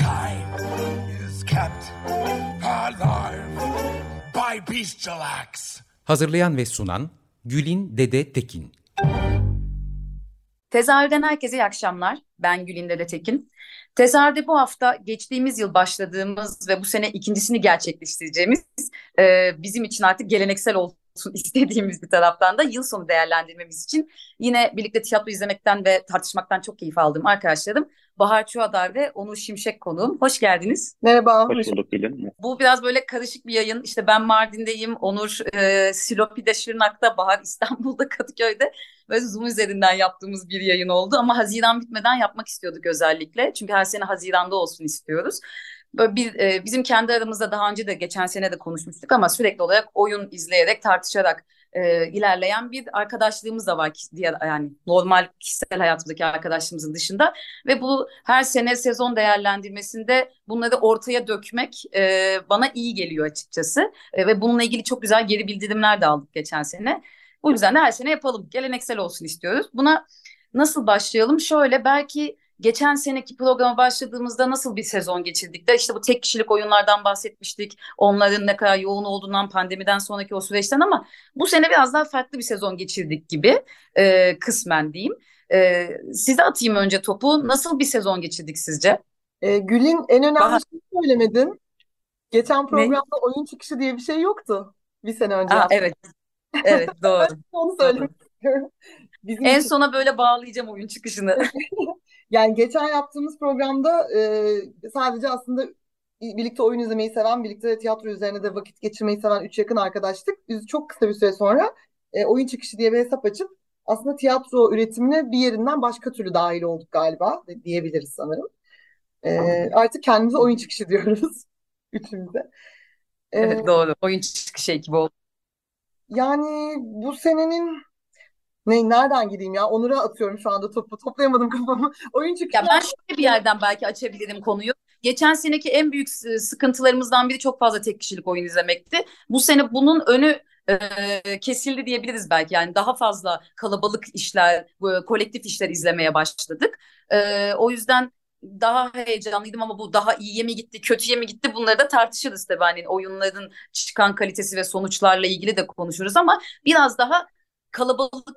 Mankind is kept alive by bestial acts. Hazırlayan ve sunan Gülin Dede Tekin. Tezahürden herkese iyi akşamlar. Ben Gülin Dede Tekin. Tezahürde bu hafta geçtiğimiz yıl başladığımız ve bu sene ikincisini gerçekleştireceğimiz e, bizim için artık geleneksel olsun istediğimiz bir taraftan da yıl sonu değerlendirmemiz için yine birlikte tiyatro izlemekten ve tartışmaktan çok keyif aldığım arkadaşlarım Bahar Çuadar ve Onur Şimşek konuğum. Hoş geldiniz. Merhaba. Hoş bulduk Gülün. Bu biraz böyle karışık bir yayın. İşte ben Mardin'deyim, Onur e, Silopi'de, Şırnak'ta, Bahar İstanbul'da, Kadıköy'de. Böyle Zoom üzerinden yaptığımız bir yayın oldu. Ama Haziran bitmeden yapmak istiyorduk özellikle. Çünkü her sene Haziran'da olsun istiyoruz. Böyle bir e, bizim kendi aramızda daha önce de geçen sene de konuşmuştuk ama sürekli olarak oyun izleyerek tartışarak e, ilerleyen bir arkadaşlığımız da var diye yani normal kişisel hayatımızdaki arkadaşlığımızın dışında ve bu her sene sezon değerlendirmesinde bunları ortaya dökmek e, bana iyi geliyor açıkçası e, ve bununla ilgili çok güzel geri bildirimler de aldık geçen sene. Bu yüzden de her sene yapalım geleneksel olsun istiyoruz. Buna nasıl başlayalım? Şöyle belki geçen seneki programa başladığımızda nasıl bir sezon geçirdik de işte bu tek kişilik oyunlardan bahsetmiştik. Onların ne kadar yoğun olduğundan pandemiden sonraki o süreçten ama bu sene biraz daha farklı bir sezon geçirdik gibi e, kısmen diyeyim. E, size atayım önce topu. Nasıl bir sezon geçirdik sizce? E, Gül'in en önemli Daha... şeyi söylemedin. Geçen programda ne? oyun çıkışı diye bir şey yoktu. Bir sene önce. Aa, evet. Evet doğru. Onu söylemek istiyorum. Bizim en için... sona böyle bağlayacağım oyun çıkışını. Yani geçen yaptığımız programda e, sadece aslında birlikte oyun izlemeyi seven, birlikte tiyatro üzerine de vakit geçirmeyi seven üç yakın arkadaştık. Biz çok kısa bir süre sonra e, oyun çıkışı diye bir hesap açıp aslında tiyatro üretimine bir yerinden başka türlü dahil olduk galiba diyebiliriz sanırım. E, artık kendimize oyun çıkışı diyoruz üçümüze. E, evet doğru. Oyun çıkışı ekibi oldu. Yani bu senenin ne, nereden gideyim ya? Onur'a atıyorum şu anda topu. Toplayamadım kafamı. Oyun çıkışı. Ya ben şöyle bir yerden belki açabilirim konuyu. Geçen seneki en büyük sıkıntılarımızdan biri çok fazla tek kişilik oyun izlemekti. Bu sene bunun önü e, kesildi diyebiliriz belki. Yani daha fazla kalabalık işler, kolektif işler izlemeye başladık. E, o yüzden daha heyecanlıydım ama bu daha iyiye mi gitti, kötüye mi gitti bunları da tartışırız tabii. Hani oyunların çıkan kalitesi ve sonuçlarla ilgili de konuşuruz ama biraz daha kalabalık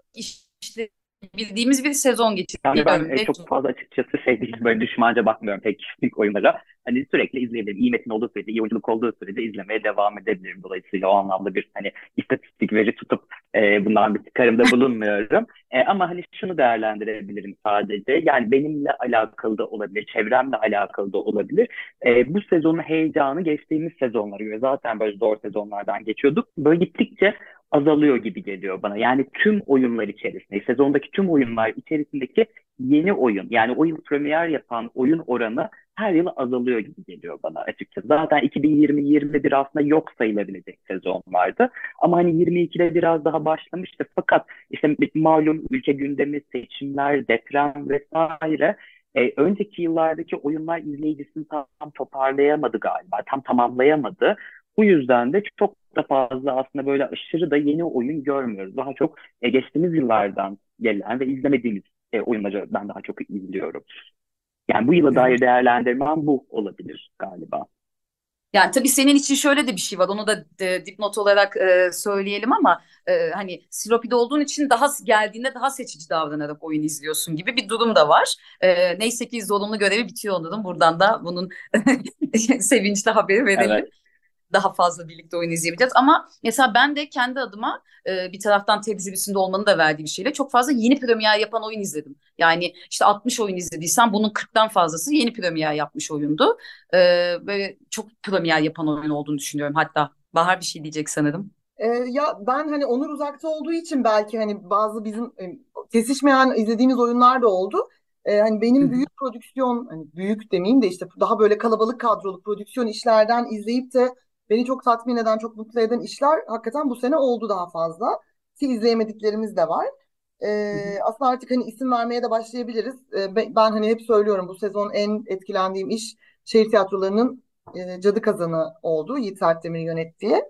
işte bildiğimiz bir sezon geçirdik. Yani ben e, çok fazla açıkçası şey değil, böyle düşmanca bakmıyorum tek kişilik oyunlara. Hani sürekli izleyebilirim. İyi metin olduğu sürece, iyi oyunculuk olduğu sürece izlemeye devam edebilirim. Dolayısıyla o anlamda bir hani istatistik veri tutup e, bundan bir çıkarımda bulunmuyorum. e, ama hani şunu değerlendirebilirim sadece. Yani benimle alakalı da olabilir, çevremle alakalı da olabilir. E, bu sezonun heyecanı geçtiğimiz sezonlara göre zaten böyle zor sezonlardan geçiyorduk. Böyle gittikçe azalıyor gibi geliyor bana. Yani tüm oyunlar içerisinde, sezondaki tüm oyunlar içerisindeki yeni oyun, yani oyun premier yapan oyun oranı her yıl azalıyor gibi geliyor bana açıkçası. Zaten 2020-21 aslında yok sayılabilecek sezon vardı. Ama hani 22'de biraz daha başlamıştı. Fakat işte malum ülke gündemi, seçimler, deprem vesaire e, önceki yıllardaki oyunlar izleyicisini tam toparlayamadı galiba, tam tamamlayamadı. Bu yüzden de çok da fazla aslında böyle aşırı da yeni oyun görmüyoruz. Daha çok e, geçtiğimiz yıllardan gelen ve izlemediğimiz e, oyunları ben daha çok izliyorum. Yani bu yıla dair değerlendirmem bu olabilir galiba. Yani tabii senin için şöyle de bir şey var. Onu da e, dipnot olarak e, söyleyelim ama e, hani Silopi'de olduğun için daha geldiğinde daha seçici davranarak oyun izliyorsun gibi bir durum da var. E, neyse ki zorunlu görevi bitiyor onların. Buradan da bunun sevinçli haberi verelim. Evet daha fazla birlikte oyun izleyebileceğiz. Ama mesela ben de kendi adıma e, bir taraftan tecrübesinde olmanın da verdiği bir şeyle çok fazla yeni premier yapan oyun izledim. Yani işte 60 oyun izlediysen bunun 40'tan fazlası yeni premier yapmış oyundu. E, böyle çok premier yapan oyun olduğunu düşünüyorum. Hatta Bahar bir şey diyecek sanırım. Ee, ya ben hani Onur uzakta olduğu için belki hani bazı bizim e, kesişmeyen izlediğimiz oyunlar da oldu. e, hani benim büyük prodüksiyon hani büyük demeyeyim de işte daha böyle kalabalık kadrolu prodüksiyon işlerden izleyip de beni çok tatmin eden, çok mutlu eden işler hakikaten bu sene oldu daha fazla. Ki izleyemediklerimiz de var. E, aslında artık hani isim vermeye de başlayabiliriz. E, ben, hani hep söylüyorum bu sezon en etkilendiğim iş şehir tiyatrolarının e, Cadı Kazanı oldu. Yiğit Sertdemir'in yönettiği.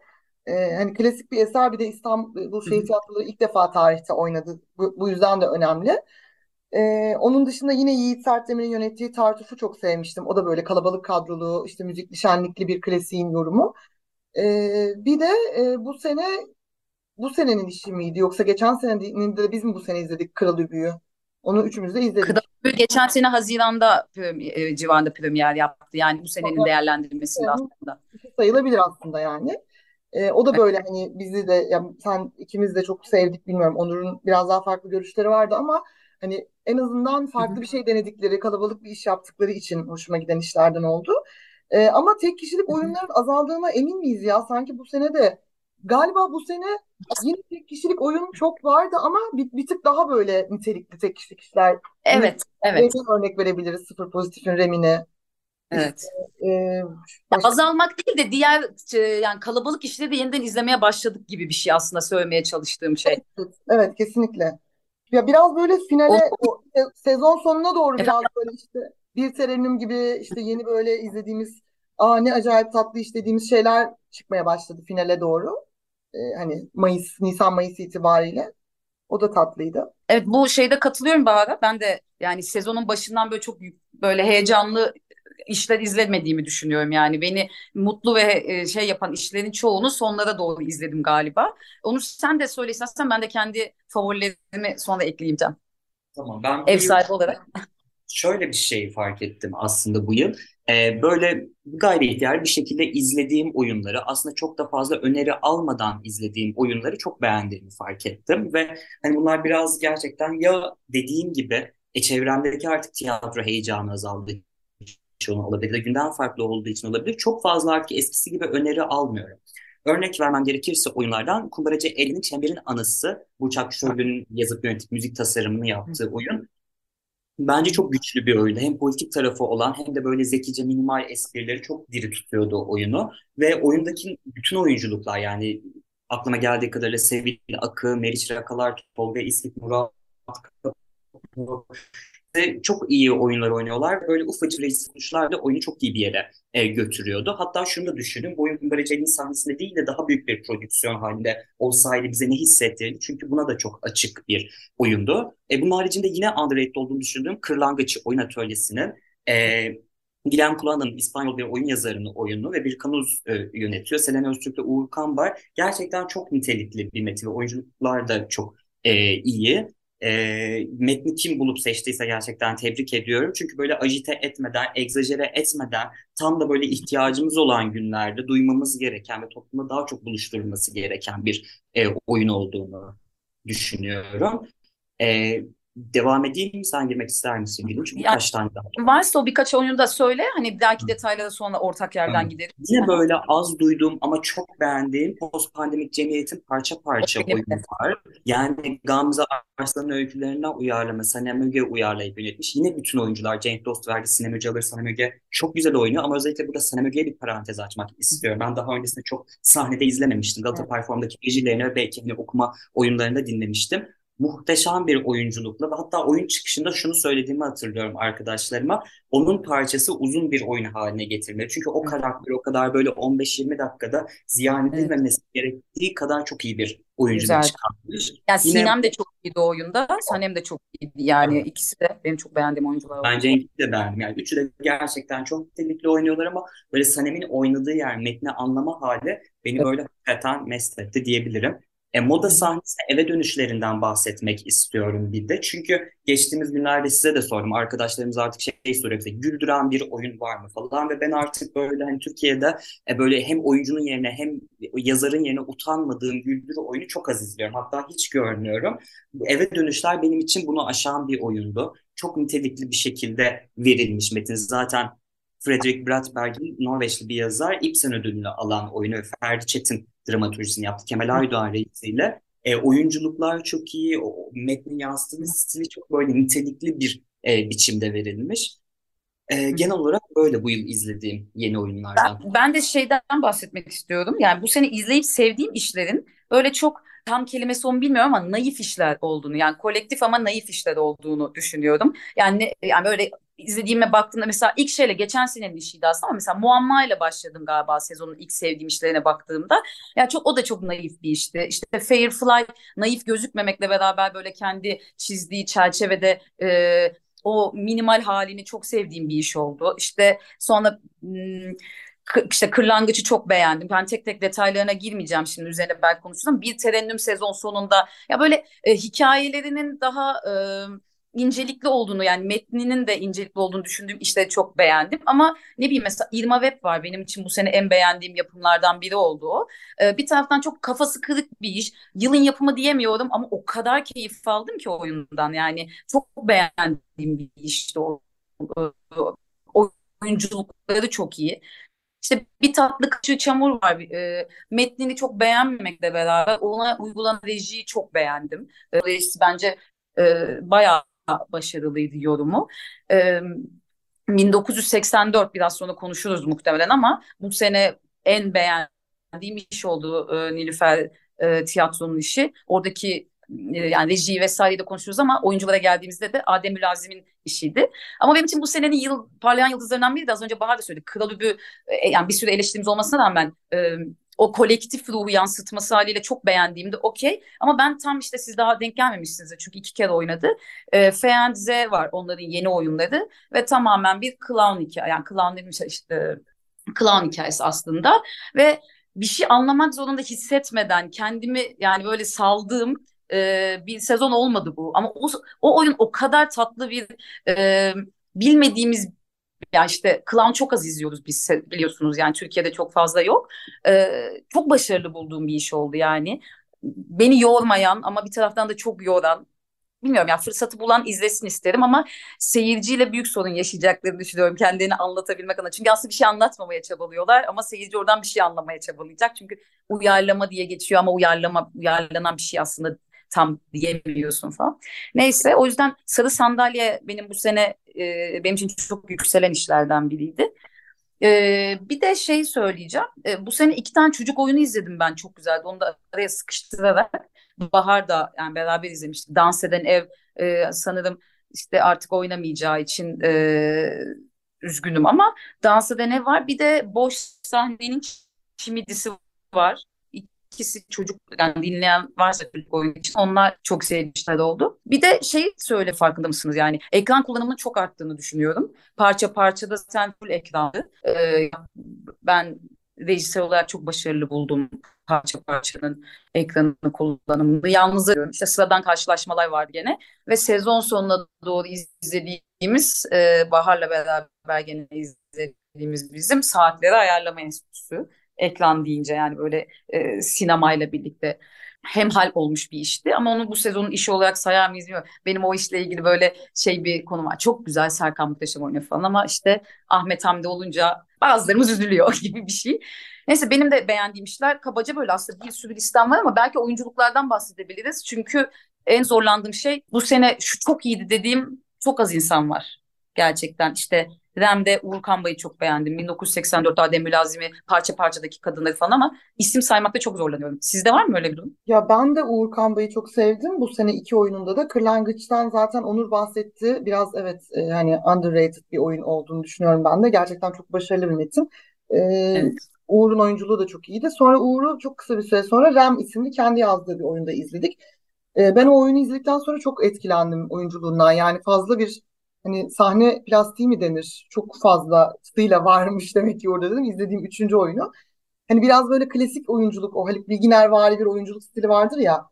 E, hani klasik bir eser bir de İstanbul Şehir Tiyatroları ilk defa tarihte oynadı. Bu, bu yüzden de önemli. Ee, onun dışında yine Yiğit Sertdemir'in yönettiği Tartuf'u çok sevmiştim. O da böyle kalabalık kadrolu, işte müzikli şenlikli bir klasiğin yorumu. Ee, bir de e, bu sene bu senenin işi miydi yoksa geçen senenin de biz mi bu sene izledik Kral Übü'yü? Onu üçümüz de izledik. Kral Übü geçen sene Haziran'da e, civarında premier yaptı. Yani bu senenin değerlendirmesinde evet, aslında. Sayılabilir aslında yani. E, o da böyle hani bizi de yani sen ikimiz de çok sevdik bilmiyorum. Onur'un biraz daha farklı görüşleri vardı ama Hani en azından farklı bir şey denedikleri, kalabalık bir iş yaptıkları için hoşuma giden işlerden oldu. Ee, ama tek kişilik oyunların azaldığına emin miyiz ya? Sanki bu sene de galiba bu sene yine tek kişilik oyun çok vardı ama bir, bir tık daha böyle nitelikli tek kişilik işler. Evet, evet. örnek verebiliriz. Sıfır Pozitif'in Remini. Evet. İşte, e, başka... Azalmak değil de diğer e, yani kalabalık işleri de yeniden izlemeye başladık gibi bir şey aslında söylemeye çalıştığım şey. Evet, evet kesinlikle. Ya biraz böyle finale o, sezon sonuna doğru biraz böyle işte bir terennüm gibi işte yeni böyle izlediğimiz aa ne acayip tatlı işlediğimiz şeyler çıkmaya başladı finale doğru. Ee, hani Mayıs, Nisan Mayıs itibariyle. O da tatlıydı. Evet bu şeyde katılıyorum Bahar'a. Ben de yani sezonun başından böyle çok böyle heyecanlı işler izlemediğimi düşünüyorum yani. Beni mutlu ve e, şey yapan işlerin çoğunu sonlara doğru izledim galiba. Onu sen de söyle istersen ben de kendi favorilerimi sonra ekleyeceğim. Tamam ben ev sahibi olarak. Şöyle bir şey fark ettim aslında bu yıl. Ee, böyle gayri ihtiyar bir şekilde izlediğim oyunları aslında çok da fazla öneri almadan izlediğim oyunları çok beğendiğimi fark ettim ve hani bunlar biraz gerçekten ya dediğim gibi e, çevremdeki artık tiyatro heyecanı azaldı için olabilir, de günden farklı olduğu için olabilir. Çok fazla artık eskisi gibi öneri almıyorum. Örnek vermem gerekirse oyunlardan Kumbaracı Elinin Çember'in Anısı, Burçak Şöylü'nün yazıp yönetip müzik tasarımını yaptığı oyun. Bence çok güçlü bir oyundu. Hem politik tarafı olan hem de böyle zekice minimal esprileri çok diri tutuyordu oyunu. Ve oyundaki bütün oyunculuklar yani aklıma geldiği kadarıyla Sevil Akı, Meriç Rakalar, Tolga İskit, Murat çok iyi oyunlar oynuyorlar. Böyle ufacık reis sonuçlarla oyunu çok iyi bir yere e, götürüyordu. Hatta şunu da düşünün. Bu oyun Kumbaracı'nın sahnesinde değil de daha büyük bir prodüksiyon halinde olsaydı bize ne hissettirirdi? Çünkü buna da çok açık bir oyundu. E, bunun haricinde yine underrated olduğunu düşündüğüm Kırlangıç Oyun Atölyesi'nin e, Guilherme Kulağan'ın İspanyol bir oyun yazarının oyununu ve bir kanuz e, yönetiyor. Selena Öztürk ve Uğur Kambar. Gerçekten çok nitelikli bir metin ve oyunculuklar da çok e, iyi. E, metni kim bulup seçtiyse gerçekten tebrik ediyorum. Çünkü böyle ajite etmeden, egzajere etmeden tam da böyle ihtiyacımız olan günlerde duymamız gereken ve topluma daha çok buluşturulması gereken bir e, oyun olduğunu düşünüyorum. E, devam edeyim mi? Sen girmek ister misin Gülüm? Çünkü yani, birkaç tane daha. Varsa o birkaç oyunu da söyle. Hani belki detaylara sonra ortak yerden hı. gideriz. Yine böyle az duyduğum ama çok beğendiğim post pandemik cemiyetin parça parça oyunu var. Yani Gamze Arslan'ın öykülerinden uyarlama, Sanem Öge uyarlayıp yönetmiş. Yine bütün oyuncular Cenk Dost verdi, Sinem Öge alır, Sanem Öge çok güzel oynuyor ama özellikle burada Sanem Öge'ye bir parantez açmak istiyorum. Ben daha öncesinde çok sahnede izlememiştim. Galata. Perform'daki rejilerini ve belki hani okuma oyunlarında dinlemiştim muhteşem bir oyunculukla ve hatta oyun çıkışında şunu söylediğimi hatırlıyorum arkadaşlarıma. Onun parçası uzun bir oyun haline getirme. Çünkü o karakter o kadar böyle 15-20 dakikada ziyan edilmemesi evet. gerektiği kadar çok iyi bir oyunculuk çıkartmış. Yani Yine... Sinem de çok iyiydi o oyunda. Sanem de çok iyiydi. Yani evet. ikisi de benim çok beğendiğim oyuncular. Bence ikisi de beğendim. Yani üçü de gerçekten çok nitelikli oynuyorlar ama böyle Sanem'in oynadığı yer, metni anlama hali beni evet. böyle hakikaten mest etti diyebilirim. E, moda sahnesine eve dönüşlerinden bahsetmek istiyorum bir de. Çünkü geçtiğimiz günlerde size de sordum. Arkadaşlarımız artık şey soruyor bize güldüren bir oyun var mı falan ve ben artık böyle hani Türkiye'de e, böyle hem oyuncunun yerine hem yazarın yerine utanmadığım güldürü oyunu çok az izliyorum. Hatta hiç görmüyorum. Eve dönüşler benim için bunu aşan bir oyundu. Çok nitelikli bir şekilde verilmiş metin. Zaten Frederick Bratberg'in Norveçli bir yazar Ibsen ödülünü alan oyunu Ferdi Çetin dramaturjisini yaptı. Kemal Aydoğan reisiyle. E, oyunculuklar çok iyi, o, metnin yansıttığı stili çok böyle nitelikli bir e, biçimde verilmiş. E, genel olarak böyle bu yıl izlediğim yeni oyunlardan. Ben, ben de şeyden bahsetmek istiyorum. Yani bu sene izleyip sevdiğim işlerin böyle çok tam kelimesi onu bilmiyorum ama naif işler olduğunu yani kolektif ama naif işler olduğunu düşünüyorum. Yani yani böyle izlediğime baktığımda mesela ilk şeyle geçen senenin işiydi aslında ama mesela Muamma ile başladım galiba sezonun ilk sevdiğim işlerine baktığımda. Yani çok o da çok naif bir işti. İşte Firefly naif gözükmemekle beraber böyle kendi çizdiği çerçevede e, o minimal halini çok sevdiğim bir iş oldu. İşte sonra hmm, işte Kırlangıç'ı çok beğendim. Ben tek tek detaylarına girmeyeceğim şimdi üzerine belki konuşacağım. Bir terennüm sezon sonunda ya böyle e, hikayelerinin daha e, incelikli olduğunu yani metninin de incelikli olduğunu düşündüğüm işleri çok beğendim. Ama ne bileyim mesela Irma Web var benim için bu sene en beğendiğim yapımlardan biri oldu. Ee, bir taraftan çok kafası kırık bir iş. Yılın yapımı diyemiyorum ama o kadar keyif aldım ki oyundan. Yani çok beğendiğim bir işti o oyunculukları çok iyi. İşte bir tatlı kaşığı çamur var. E, metnini çok beğenmemekle beraber ona uygulanan rejiyi çok beğendim. E, rejisi bence e, bayağı başarılıydı yorumu. E, 1984 biraz sonra konuşuruz muhtemelen ama bu sene en beğendiğim iş oldu e, Nilüfer e, tiyatronun işi. Oradaki yani reji vesaireyi de konuşuyoruz ama oyunculara geldiğimizde de Adem Mülazim'in işiydi. Ama benim için bu senenin yıl parlayan yıldızlarından biri de az önce Bahar da söyledi. Kral Übü yani bir sürü eleştirimiz olmasına rağmen o kolektif ruhu yansıtması haliyle çok beğendiğimde okey. Ama ben tam işte siz daha denk gelmemişsiniz çünkü iki kere oynadı. E, Z var onların yeni oyunları ve tamamen bir clown hikaye. Yani clown dedim işte clown hikayesi aslında ve bir şey anlamak zorunda hissetmeden kendimi yani böyle saldığım e, bir sezon olmadı bu. Ama o, o oyun o kadar tatlı bir e, bilmediğimiz ya işte Clown çok az izliyoruz biz biliyorsunuz yani Türkiye'de çok fazla yok. Ee, çok başarılı bulduğum bir iş oldu yani. Beni yormayan ama bir taraftan da çok yoran bilmiyorum yani fırsatı bulan izlesin isterim ama seyirciyle büyük sorun yaşayacaklarını düşünüyorum kendilerini anlatabilmek adına. Çünkü aslında bir şey anlatmamaya çabalıyorlar ama seyirci oradan bir şey anlamaya çabalayacak. Çünkü uyarlama diye geçiyor ama uyarlama uyarlanan bir şey aslında tam diyemiyorsun falan. Neyse o yüzden sarı sandalye benim bu sene benim için çok yükselen işlerden biriydi. E, bir de şey söyleyeceğim. E, bu sene iki tane çocuk oyunu izledim ben çok güzeldi. Onu da araya sıkıştırarak. Bahar da yani beraber izlemiştik. Dans eden ev e, sanırım işte artık oynamayacağı için e, üzgünüm ama Dans eden ev var. Bir de boş sahnenin çimidisi var ikisi çocuk yani dinleyen varsa çocuk oyunu için onlar çok sevmişler oldu. Bir de şey söyle farkında mısınız yani ekran kullanımının çok arttığını düşünüyorum. Parça parça da sen full ekrandı. Ee, ben rejisör olarak çok başarılı buldum parça parçanın ekranını kullanımını. Yalnız işte sıradan karşılaşmalar vardı gene ve sezon sonuna doğru izlediğimiz e, Bahar'la beraber gene izlediğimiz bizim saatleri ayarlama enstitüsü ekran deyince yani böyle e, sinemayla birlikte hemhal olmuş bir işti ama onu bu sezonun işi olarak sayar mıyız bilmiyorum. Benim o işle ilgili böyle şey bir konu var. Çok güzel Serkan Muhteşem oynuyor falan ama işte Ahmet Hamdi olunca bazılarımız üzülüyor gibi bir şey. Neyse benim de beğendiğim işler kabaca böyle aslında bir sürü listem var ama belki oyunculuklardan bahsedebiliriz. Çünkü en zorlandığım şey bu sene şu çok iyiydi dediğim çok az insan var. Gerçekten işte Rem'de Uğur Kanbay'ı çok beğendim. 1984 Adem Mülazimi parça parçadaki kadınları falan ama isim saymakta çok zorlanıyorum. Sizde var mı öyle bir durum? Ya ben de Uğur Kanbay'ı çok sevdim. Bu sene iki oyununda da Kırlangıç'tan zaten Onur bahsetti. Biraz evet e, hani underrated bir oyun olduğunu düşünüyorum ben de. Gerçekten çok başarılı bir metin. Ee, evet. Uğur'un oyunculuğu da çok iyiydi. Sonra Uğur'u çok kısa bir süre sonra Rem isimli kendi yazdığı bir oyunda izledik. Ee, ben o oyunu izledikten sonra çok etkilendim oyunculuğundan. Yani fazla bir hani sahne plastiği mi denir? Çok fazla fazlasıyla varmış demek ki orada dedim. İzlediğim üçüncü oyunu. Hani biraz böyle klasik oyunculuk, o Haluk Bilginer vari bir oyunculuk stili vardır ya.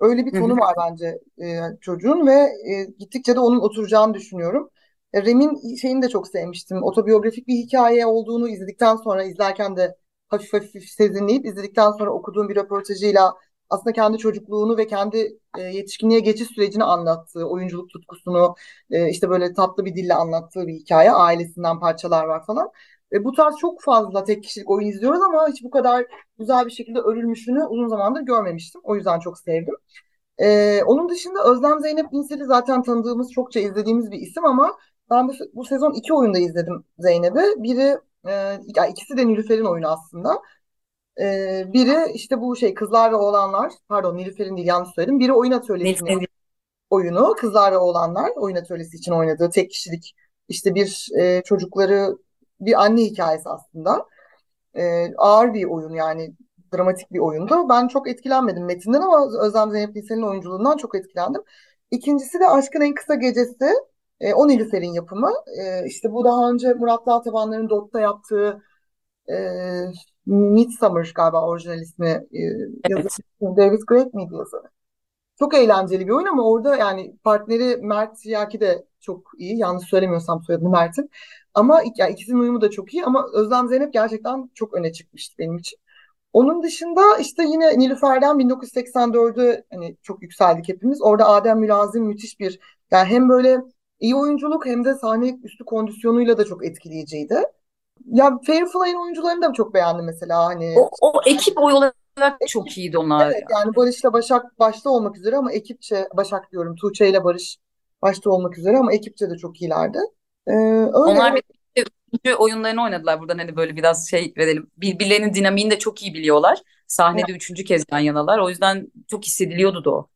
Öyle bir tonu var bence e, çocuğun ve e, gittikçe de onun oturacağını düşünüyorum. E, Rem'in şeyini de çok sevmiştim. Otobiyografik bir hikaye olduğunu izledikten sonra izlerken de hafif hafif sezinleyip izledikten sonra okuduğum bir röportajıyla aslında kendi çocukluğunu ve kendi e, yetişkinliğe geçiş sürecini anlattığı, oyunculuk tutkusunu e, işte böyle tatlı bir dille anlattığı bir hikaye. Ailesinden parçalar var falan. E, bu tarz çok fazla tek kişilik oyun izliyoruz ama hiç bu kadar güzel bir şekilde örülmüşünü uzun zamandır görmemiştim. O yüzden çok sevdim. Ee, onun dışında Özlem Zeynep Binsel'i zaten tanıdığımız, çokça izlediğimiz bir isim ama ben bu, bu sezon iki oyunda izledim Zeynep'i. Biri, e, ikisi de Nilüfer'in oyunu aslında. Ee, biri işte bu şey Kızlar ve Oğlanlar, pardon Nilüfer'in değil yanlış söyledim. Biri oyun atölyesinin oyunu, Kızlar ve Oğlanlar oyun atölyesi için oynadığı tek kişilik işte bir e, çocukları bir anne hikayesi aslında. E, ağır bir oyun yani dramatik bir oyundu. Ben çok etkilenmedim metinden ama Özlem Zeynep Bilsen'in oyunculuğundan çok etkilendim. İkincisi de Aşkın En Kısa Gecesi. E, o Nilüfer'in yapımı. E, işte bu daha önce Murat Dağtabanlar'ın Dot'ta yaptığı e, Midsummer galiba orijinal ismi e, evet. David Great miydi yazarı? Çok eğlenceli bir oyun ama orada yani partneri Mert Yaki de çok iyi. Yanlış söylemiyorsam soyadını Mert'in. Ama yani ikisinin uyumu da çok iyi ama Özlem Zeynep gerçekten çok öne çıkmıştı benim için. Onun dışında işte yine Nilüfer'den 1984'ü hani çok yükseldik hepimiz. Orada Adem Mülazim müthiş bir yani hem böyle iyi oyunculuk hem de sahne üstü kondisyonuyla da çok etkileyiciydi. Ya Firefly'ın oyuncularını da çok beğendim mesela hani. O, o ekip olarak çok iyiydi onlar. Evet yani Barış'la Başak başta olmak üzere ama ekipçe Başak diyorum Tuğçe ile Barış başta olmak üzere ama ekipçe de çok iyilerdi. Ee, öyle. Onlar bir üçüncü oyunlarını oynadılar. Buradan hani böyle biraz şey verelim. Birbirlerinin dinamiğini de çok iyi biliyorlar. Sahnede evet. üçüncü kez yan yanalar. O yüzden çok hissediliyordu da o.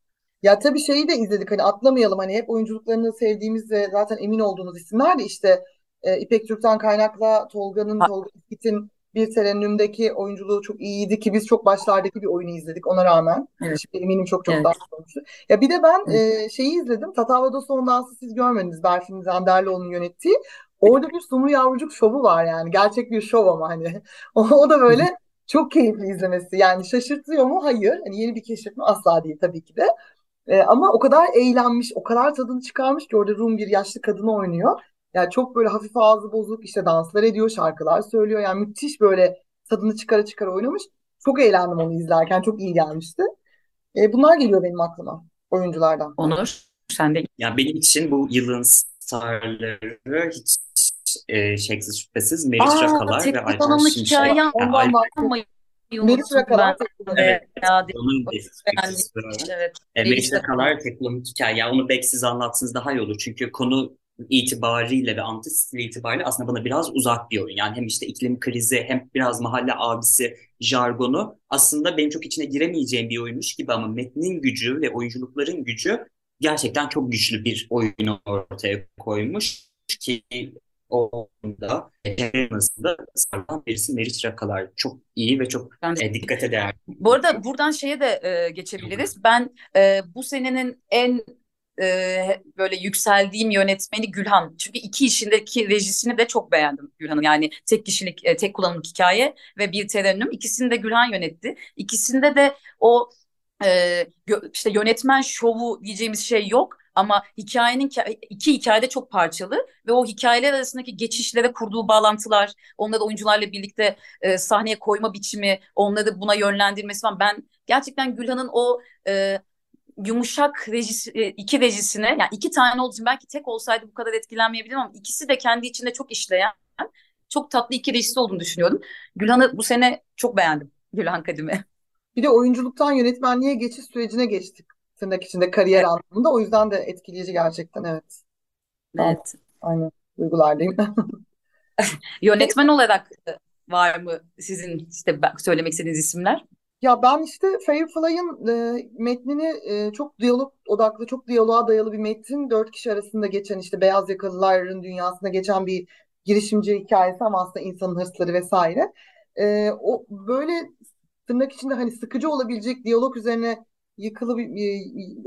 Ya tabii şeyi de izledik hani atlamayalım hani hep oyunculuklarını sevdiğimiz ve zaten emin olduğumuz isimler de işte e, İpek Türk'ten kaynakla Tolga'nın, Tolga İskit'in bir terennümdeki oyunculuğu çok iyiydi ki biz çok başlardaki bir oyunu izledik ona rağmen. Evet. Şimdi eminim çok çok evet. daha olmuştu. Ya bir de ben evet. e, şeyi izledim. Tatavada Son Dansı siz görmediniz. Berfin Zenderlioğlu'nun yönettiği. Orada bir Sumru Yavrucuk şovu var yani. Gerçek bir şov ama hani. O, o da böyle çok keyifli izlemesi. Yani şaşırtıyor mu? Hayır. Hani yeni bir keşif mi? Asla değil tabii ki de. E, ama o kadar eğlenmiş, o kadar tadını çıkarmış ki orada Rum bir yaşlı kadını oynuyor. Yani çok böyle hafif ağzı bozuk işte danslar ediyor, şarkılar söylüyor. Yani müthiş böyle tadını çıkara çıkara oynamış. Çok eğlendim onu izlerken. Çok iyi gelmişti. E, bunlar geliyor benim aklıma oyunculardan. Onur, sen de. Yani benim için bu yılın starları hiç e, şeksiz şüphesiz Meriç Aa, Rakalar ve Alper Şimşek. Hikaye ondan Meriç Rakalar. Evet. Onun evet. E, Meriç Rakalar tek hikaye. Yani onu belki siz anlatsınız daha iyi olur. Çünkü konu itibariyle ve anti stili itibariyle aslında bana biraz uzak bir oyun. Yani hem işte iklim krizi hem biraz mahalle abisi jargonu aslında benim çok içine giremeyeceğim bir oyunmuş gibi ama metnin gücü ve oyunculukların gücü gerçekten çok güçlü bir oyunu ortaya koymuş ki onda da sarılan birisi Meriç Rakalar çok iyi ve çok e, dikkate değer. Bu arada buradan şeye de e, geçebiliriz. Ben e, bu senenin en e, böyle yükseldiğim yönetmeni Gülhan. Çünkü iki işindeki rejisini de çok beğendim Gülhan'ın. Yani tek kişilik, e, tek kullanımlık hikaye ve bir terennüm. İkisini de Gülhan yönetti. İkisinde de o e, işte yönetmen şovu diyeceğimiz şey yok. Ama hikayenin iki hikayede çok parçalı ve o hikayeler arasındaki geçişlere kurduğu bağlantılar, onları oyuncularla birlikte e, sahneye koyma biçimi, onları buna yönlendirmesi falan. Ben gerçekten Gülhan'ın o e, yumuşak rejisi, e, iki rejisine yani iki tane olduğu için belki tek olsaydı bu kadar etkilenmeyebilirim ama ikisi de kendi içinde çok işleyen çok tatlı iki rejisi olduğunu düşünüyorum. Gülhan'ı bu sene çok beğendim. Gülhan Kadime. Bir de oyunculuktan yönetmenliğe geçiş sürecine geçtik. Tırnak içinde kariyer evet. anlamında. O yüzden de etkileyici gerçekten evet. Evet. Aynen. Duygulardayım. Yönetmen olarak var mı sizin işte söylemek istediğiniz isimler? Ya ben işte Firefly'ın e, metnini e, çok diyalog odaklı, çok diyaloğa dayalı bir metin. Dört kişi arasında geçen işte beyaz yakalıların dünyasına geçen bir girişimci hikayesi ama aslında insanın hırsları vesaire. E, o böyle tırnak içinde hani sıkıcı olabilecek diyalog üzerine yıkılı bir, bir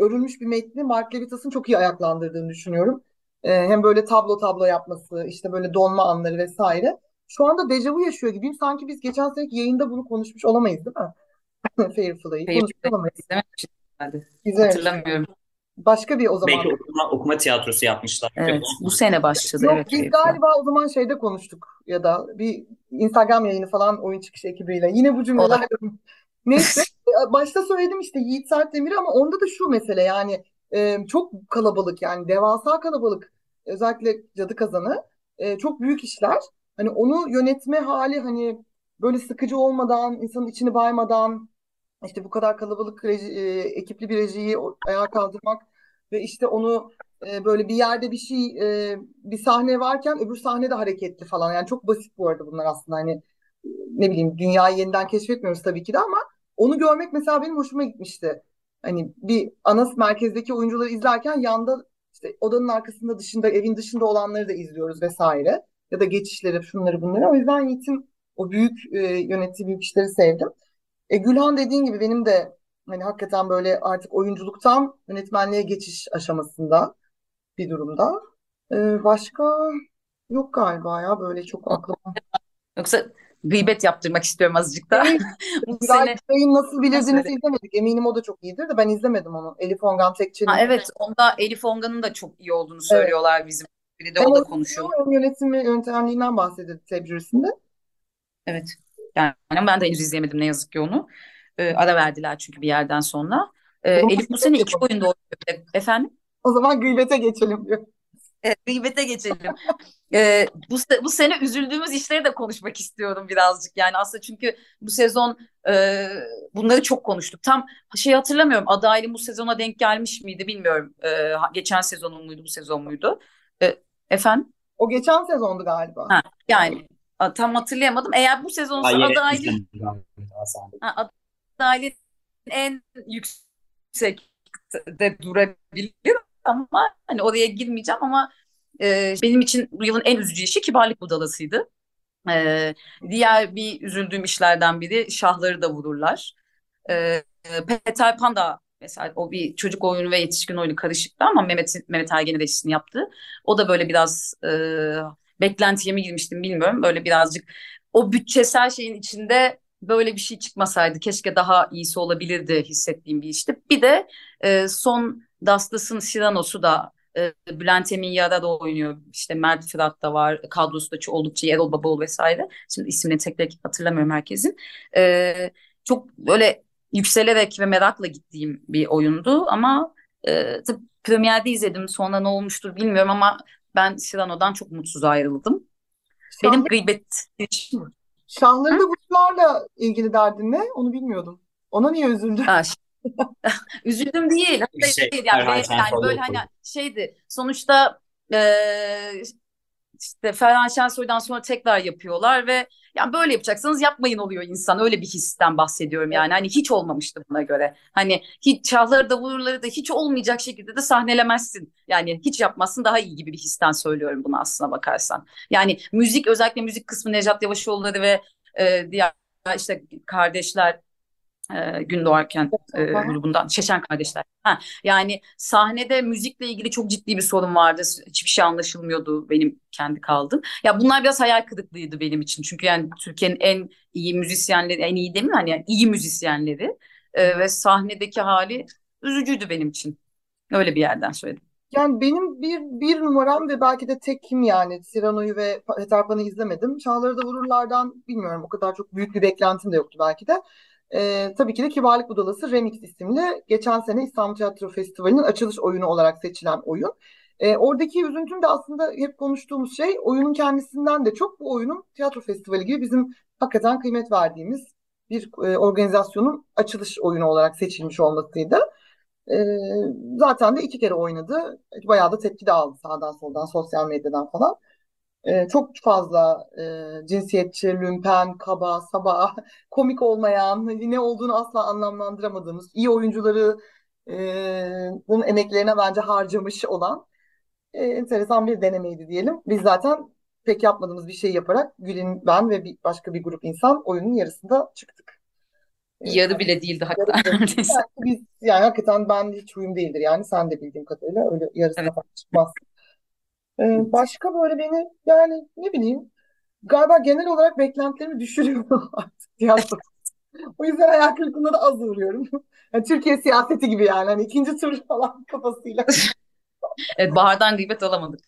örülmüş bir metni Mark Levitas'ın çok iyi ayaklandırdığını düşünüyorum. E, hem böyle tablo tablo yapması, işte böyle donma anları vesaire. Şu anda dejavu yaşıyor gibiyim. Sanki biz geçen seneki yayında bunu konuşmuş olamayız değil mi? Fairfly'ı konuşulamayız. Güzel. Hatırlamıyorum. Başka bir o zaman. Belki okuma, okuma tiyatrosu yapmışlar. Evet, bu sene başladı. Yok, evet, biz Fairfly. galiba o zaman şeyde konuştuk ya da bir Instagram yayını falan oyun çıkışı ekibiyle. Yine bu cümleler. Neyse başta söyledim işte Yiğit Sertdemir ama onda da şu mesele yani e, çok kalabalık yani devasa kalabalık özellikle Cadı Kazanı e, çok büyük işler. Hani onu yönetme hali hani böyle sıkıcı olmadan, insanın içini baymadan işte bu kadar kalabalık reji, e, ekipli bir rejiyi ayağa kaldırmak ve işte onu e, böyle bir yerde bir şey e, bir sahne varken öbür sahne de hareketli falan. Yani çok basit bu arada bunlar aslında hani ne bileyim dünyayı yeniden keşfetmiyoruz tabii ki de ama onu görmek mesela benim hoşuma gitmişti. Hani bir ana merkezdeki oyuncuları izlerken yanda işte odanın arkasında dışında evin dışında olanları da izliyoruz vesaire. Ya da geçişleri şunları bunları. O yüzden Yiğit'in o büyük e, yönettiği büyük işleri sevdim. E, Gülhan dediğin gibi benim de hani hakikaten böyle artık oyunculuktan yönetmenliğe geçiş aşamasında bir durumda. E, başka yok galiba ya böyle çok aklıma. Yoksa gıybet yaptırmak istiyorum azıcık da. Bu sene yayın nasıl bilirdiniz izlemedik. Eminim o da çok iyidir de ben izlemedim onu. Elif Ongan Tekçe'nin. evet onda Elif Ongan'ın da çok iyi olduğunu söylüyorlar evet. bizim. Bir de o da konuşuyor. Yönetimi yöntemliğinden bahsedildi tecrübesinde. Evet. Yani ben de henüz izleyemedim ne yazık ki onu. Ee, ara verdiler çünkü bir yerden sonra. Ee, Elif bu sene iki oyunda oynuyor. Efendim? O zaman gıybete geçelim diyor. Evet, gıybete geçelim. ee, bu, bu sene üzüldüğümüz işleri de konuşmak istiyorum birazcık. Yani aslında çünkü bu sezon e, bunları çok konuştuk. Tam şey hatırlamıyorum. Adaylı bu sezona denk gelmiş miydi bilmiyorum. E, geçen sezonun muydu bu sezon muydu? E, efendim? O geçen sezondu galiba. Ha, yani tam hatırlayamadım. Eğer bu sezon adaylı adaylı en yüksek de durabilir ama hani oraya girmeyeceğim ama e, benim için bu yılın en üzücü işi kibarlık budalasıydı. E, diğer bir üzüldüğüm işlerden biri şahları da vururlar. E, Peter Pan da mesela o bir çocuk oyunu ve yetişkin oyunu karışıktı ama Mehmet Mehmet Ergen'in režisini yaptı. O da böyle biraz e, beklentiye mi girmiştim bilmiyorum. Böyle birazcık o bütçesel şeyin içinde böyle bir şey çıkmasaydı keşke daha iyisi olabilirdi hissettiğim bir işti. Bir de e, son Dastas'ın Sirano'su da e, Bülent Emin Yara da oynuyor. İşte Mert Fırat da var. Kadrosu da oldukça Erol Babaoğlu vesaire. Şimdi ismini tek tek hatırlamıyorum herkesin. E, çok böyle yükselerek ve merakla gittiğim bir oyundu ama e, tabii premierde izledim. Sonra ne olmuştur bilmiyorum ama ben Sirano'dan çok mutsuz ayrıldım. Şahlı... Benim gıybet Şahları da burçlarla ilgili derdin ne? Onu bilmiyordum. Ona niye üzüldün? Ha, Üzüldüm değil. Bir şey, değil. Yani, böyle, yani böyle hani şeydi. Sonuçta e, işte Ferhan Şensoy'dan sonra tekrar yapıyorlar ve yani böyle yapacaksanız yapmayın oluyor insan. Öyle bir histen bahsediyorum yani. Hani hiç olmamıştı buna göre. Hani hiç çağları da vururları da hiç olmayacak şekilde de sahnelemezsin. Yani hiç yapmazsın daha iyi gibi bir histen söylüyorum bunu aslına bakarsan. Yani müzik özellikle müzik kısmı Nejat Yavaşoğulları ve e, diğer işte kardeşler e, gün doğarken e, grubundan Şeşen kardeşler. Ha, yani sahnede müzikle ilgili çok ciddi bir sorun vardı. Hiçbir şey anlaşılmıyordu benim kendi kaldım. Ya bunlar biraz hayal kırıklığıydı benim için. Çünkü yani Türkiye'nin en iyi müzisyenleri, en iyi değil mi? Hani yani iyi müzisyenleri e, ve sahnedeki hali üzücüydü benim için. Öyle bir yerden söyledim. Yani benim bir, bir numaram ve belki de tekim yani Cyrano'yu ve Peter Pan'ı izlemedim. Çağları da Vururlar'dan bilmiyorum o kadar çok büyük bir beklentim de yoktu belki de. E, tabii ki de Kibarlık Budalası Remix isimli geçen sene İstanbul Tiyatro Festivali'nin açılış oyunu olarak seçilen oyun. E, oradaki üzüntüm de aslında hep konuştuğumuz şey oyunun kendisinden de çok bu oyunun tiyatro festivali gibi bizim hakikaten kıymet verdiğimiz bir e, organizasyonun açılış oyunu olarak seçilmiş olmasıydı. E, zaten de iki kere oynadı. Bayağı da tepki de aldı sağdan soldan, sosyal medyadan falan e, çok fazla e, cinsiyetçi, lümpen, kaba, saba, komik olmayan, ne olduğunu asla anlamlandıramadığımız, iyi oyuncuları e, bunun emeklerine bence harcamış olan e, enteresan bir denemeydi diyelim. Biz zaten pek yapmadığımız bir şey yaparak Gül'ün, ben ve bir, başka bir grup insan oyunun yarısında çıktık. Yarı bile değildi hatta. Yani biz, yani hakikaten ben hiç uyum değildir yani sen de bildiğim kadarıyla öyle yarısına evet. çıkmazsın. Ee, başka böyle beni yani ne bileyim galiba genel olarak beklentilerimi düşürüyorum artık tiyatro. O yüzden hayal kırıklığına da az uğruyorum. Yani Türkiye siyaseti gibi yani. Hani ikinci tur falan kafasıyla. evet Bahar'dan gıybet alamadık.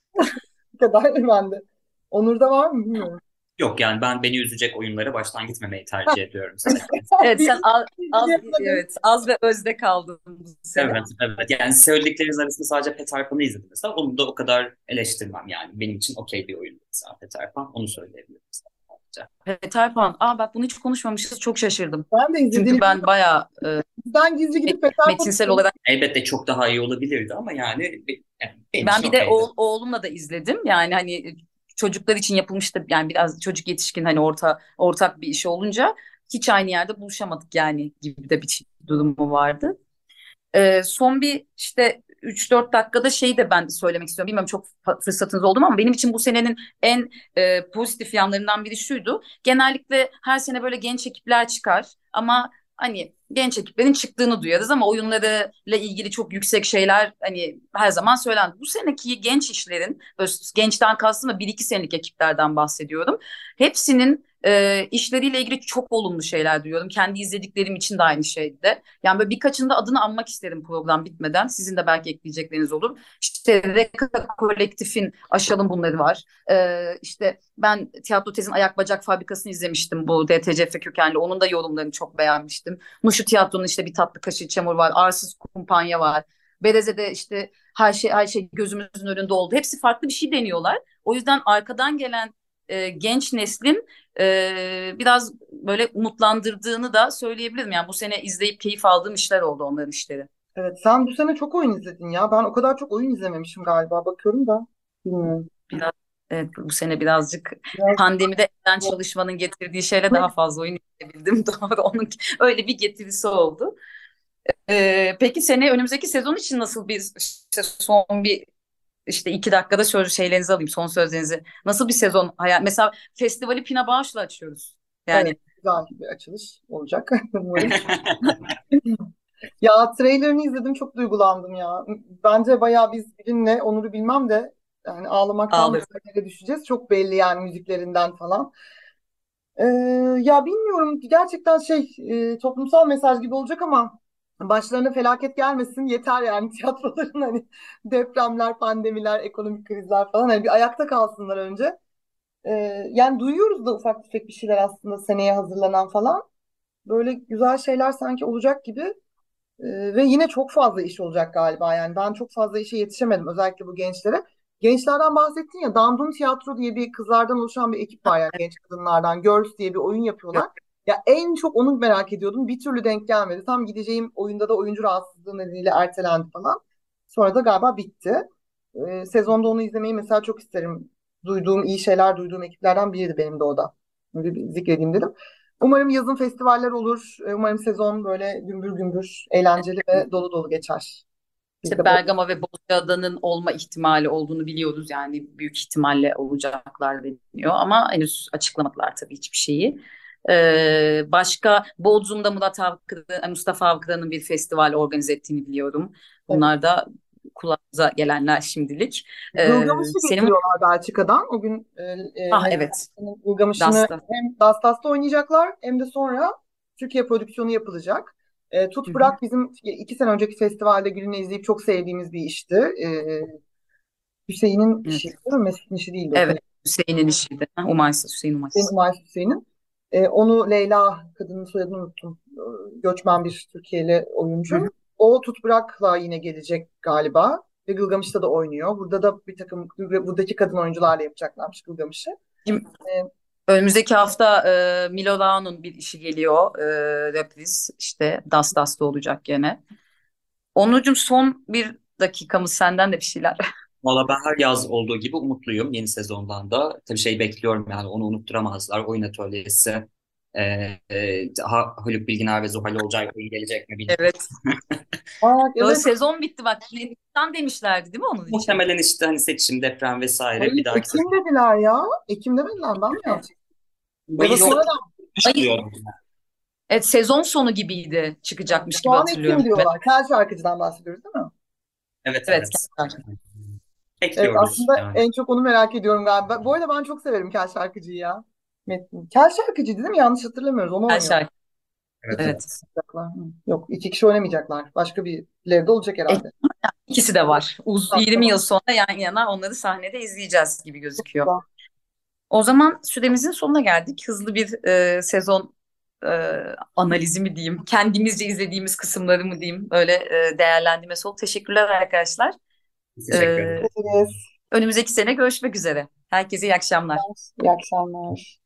kadar ben de. Onur'da var mı bilmiyorum. Yok yani ben beni üzecek oyunlara baştan gitmemeyi tercih ediyorum. evet sen az, az, evet, az ve özde kaldın bu sene. Evet, evet. Yani söyledikleriniz arasında sadece Peter Pan'ı izledim mesela. Onu da o kadar eleştirmem yani. Benim için okey bir oyun mesela Peter Pan. Onu söyleyebilirim mesela. Peter Pan. Aa bak bunu hiç konuşmamışız. Çok şaşırdım. Ben de izledim. Çünkü ben bayağı e, gizli gidip Peter metinsel Pan'ı olarak Elbette çok daha iyi olabilirdi ama yani, yani ben bir de oğul, oğlumla da izledim. Yani hani çocuklar için yapılmış da yani biraz çocuk yetişkin hani orta ortak bir iş olunca hiç aynı yerde buluşamadık yani gibi de bir durumu vardı. Ee, son bir işte 3-4 dakikada şeyi de ben söylemek istiyorum. Bilmiyorum çok fırsatınız oldu mu ama benim için bu senenin en e, pozitif yanlarından biri şuydu. Genellikle her sene böyle genç ekipler çıkar ama hani genç ekiplerin çıktığını duyarız ama oyunlarıyla ilgili çok yüksek şeyler hani her zaman söylendi. Bu seneki genç işlerin, gençten kastım da bir iki senelik ekiplerden bahsediyorum. Hepsinin e, işleriyle ilgili çok olumlu şeyler duyuyorum. Kendi izlediklerim için de aynı şeydi. Yani böyle birkaçında adını anmak isterim program bitmeden. Sizin de belki ekleyecekleriniz olur. İşte Reka Kolektif'in Aşalım bunları var. E, işte ben Tiyatro Tez'in Ayak Bacak Fabrikası'nı izlemiştim bu DTCF kökenli. Onun da yorumlarını çok beğenmiştim. Muşu Tiyatro'nun işte bir tatlı kaşığı çamur var. Arsız Kumpanya var. Bereze'de işte her şey her şey gözümüzün önünde oldu. Hepsi farklı bir şey deniyorlar. O yüzden arkadan gelen e, genç neslin e, biraz böyle umutlandırdığını da söyleyebilirim. Yani bu sene izleyip keyif aldığım işler oldu onların işleri. Evet sen bu sene çok oyun izledin ya. Ben o kadar çok oyun izlememişim galiba. Bakıyorum da bilmiyorum. Biraz, evet bu sene birazcık Biraz... pandemide evden çalışmanın getirdiği şeyle daha fazla oyun izleyebildim. Doğru onun öyle bir getirisi oldu. Ee, peki sene önümüzdeki sezon için nasıl bir işte son bir işte iki dakikada söz şeylerinizi alayım, son sözlerinizi. Nasıl bir sezon hayal? Mesela festivali Pina Bağış'la açıyoruz. Yani evet, güzel bir açılış olacak. ya trailerını izledim çok duygulandım ya. Bence bayağı biz Gül'ünle Onur'u bilmem de yani ağlamaktan bir düşeceğiz. Çok belli yani müziklerinden falan. Ee, ya bilmiyorum gerçekten şey e, toplumsal mesaj gibi olacak ama başlarına felaket gelmesin yeter yani tiyatroların hani depremler, pandemiler, ekonomik krizler falan hani bir ayakta kalsınlar önce. Ee, yani duyuyoruz da ufak tefek bir şeyler aslında seneye hazırlanan falan. Böyle güzel şeyler sanki olacak gibi. Ee, ve yine çok fazla iş olacak galiba yani ben çok fazla işe yetişemedim özellikle bu gençlere. Gençlerden bahsettin ya Dandun Tiyatro diye bir kızlardan oluşan bir ekip var yani genç kadınlardan. Girls diye bir oyun yapıyorlar. Ya en çok onu merak ediyordum. Bir türlü denk gelmedi. Tam gideceğim oyunda da oyuncu rahatsızlığı nedeniyle ertelendi falan. Sonra da galiba bitti. Ee, sezonda onu izlemeyi mesela çok isterim. Duyduğum iyi şeyler duyduğum ekiplerden biriydi benim de o da. Böyle bir zikredeyim dedim. Umarım yazın festivaller olur. Umarım sezon böyle gümbür gümbür, eğlenceli ve dolu dolu geçer. İşte Bergama ve Bozcaada'nın olma ihtimali olduğunu biliyoruz. Yani büyük ihtimalle olacaklar deniyor. Ama henüz açıklamadılar tabii hiçbir şeyi. Ee, başka Bodrum'da Murat Avkırı, Mustafa Avkırı'nın bir festival organize ettiğini biliyorum. Bunlar da kulağımıza gelenler şimdilik. Ee, Gılgamış'ı senin... getiriyorlar Belçika'dan. O gün e, e ah, evet. Gılgamış'ını Dasta. hem Dastas'ta oynayacaklar hem de sonra Türkiye prodüksiyonu yapılacak. E, Tut Hı-hı. Bırak bizim iki sene önceki festivalde Gül'ünü izleyip çok sevdiğimiz bir işti. E, Hüseyin'in evet. işi değil mi? Mesut'un işi değildi. Evet. Hüseyin'in işiydi. Umaysız, Hüseyin Umaysız. Hüseyin Umaysız Hüseyin'in. E, onu Leyla kadının soyadını unuttum. E, göçmen bir Türkiye'li oyuncu. Hı. O Tut Bırak'la yine gelecek galiba. Ve Gılgamış'ta da oynuyor. Burada da bir takım buradaki kadın oyuncularla yapacaklarmış Gılgamış'ı. E, Önümüzdeki hafta e, Milo Rao'nun bir işi geliyor. E, reprise işte Das Das'ta olacak gene. Onucum son bir dakikamız senden de bir şeyler. Valla ben her yaz olduğu gibi umutluyum yeni sezondan da. Tabii şey bekliyorum yani onu unutturamazlar. Oyun atölyesi. E, e, Haluk Bilginer ve Zuhal Olcay gelecek mi bilmiyorum. Evet. Aa, evet. sezon bitti bak. Nisan demişlerdi değil mi onun için? Muhtemelen işte hani seçim, deprem vesaire Hayır, bir daha. Ekim dediler ya. Ekim demediler ben mi yanlış? Bayıl Hayır. Evet sezon sonu gibiydi çıkacakmış gibi Şu an hatırlıyorum. Ekim diyorlar. Kel şarkıcıdan bahsediyoruz değil mi? Evet, Evet, evet. Evet, aslında yani. en çok onu merak ediyorum galiba. Bu arada ben çok severim Kel şarkıcıyı ya. Metin. Kel şarkıcı değil mi? Yanlış hatırlamıyoruz. Onu Her oynuyor. şarkı. Evet, Evet. Yok iki kişi oynamayacaklar. Başka birileri de olacak herhalde. İkisi de var. Uz Tamam, 20 tamam. yıl sonra yan yana onları sahnede izleyeceğiz gibi gözüküyor. O zaman süremizin sonuna geldik. Hızlı bir e, sezon e, analizi mi diyeyim, kendimizce izlediğimiz kısımları mı diyeyim, öyle e, değerlendirmesi oldu. Teşekkürler arkadaşlar. Teşekkür ederim. Teşekkür ederiz. Önümüzdeki sene görüşmek üzere. Herkese iyi akşamlar. İyi akşamlar.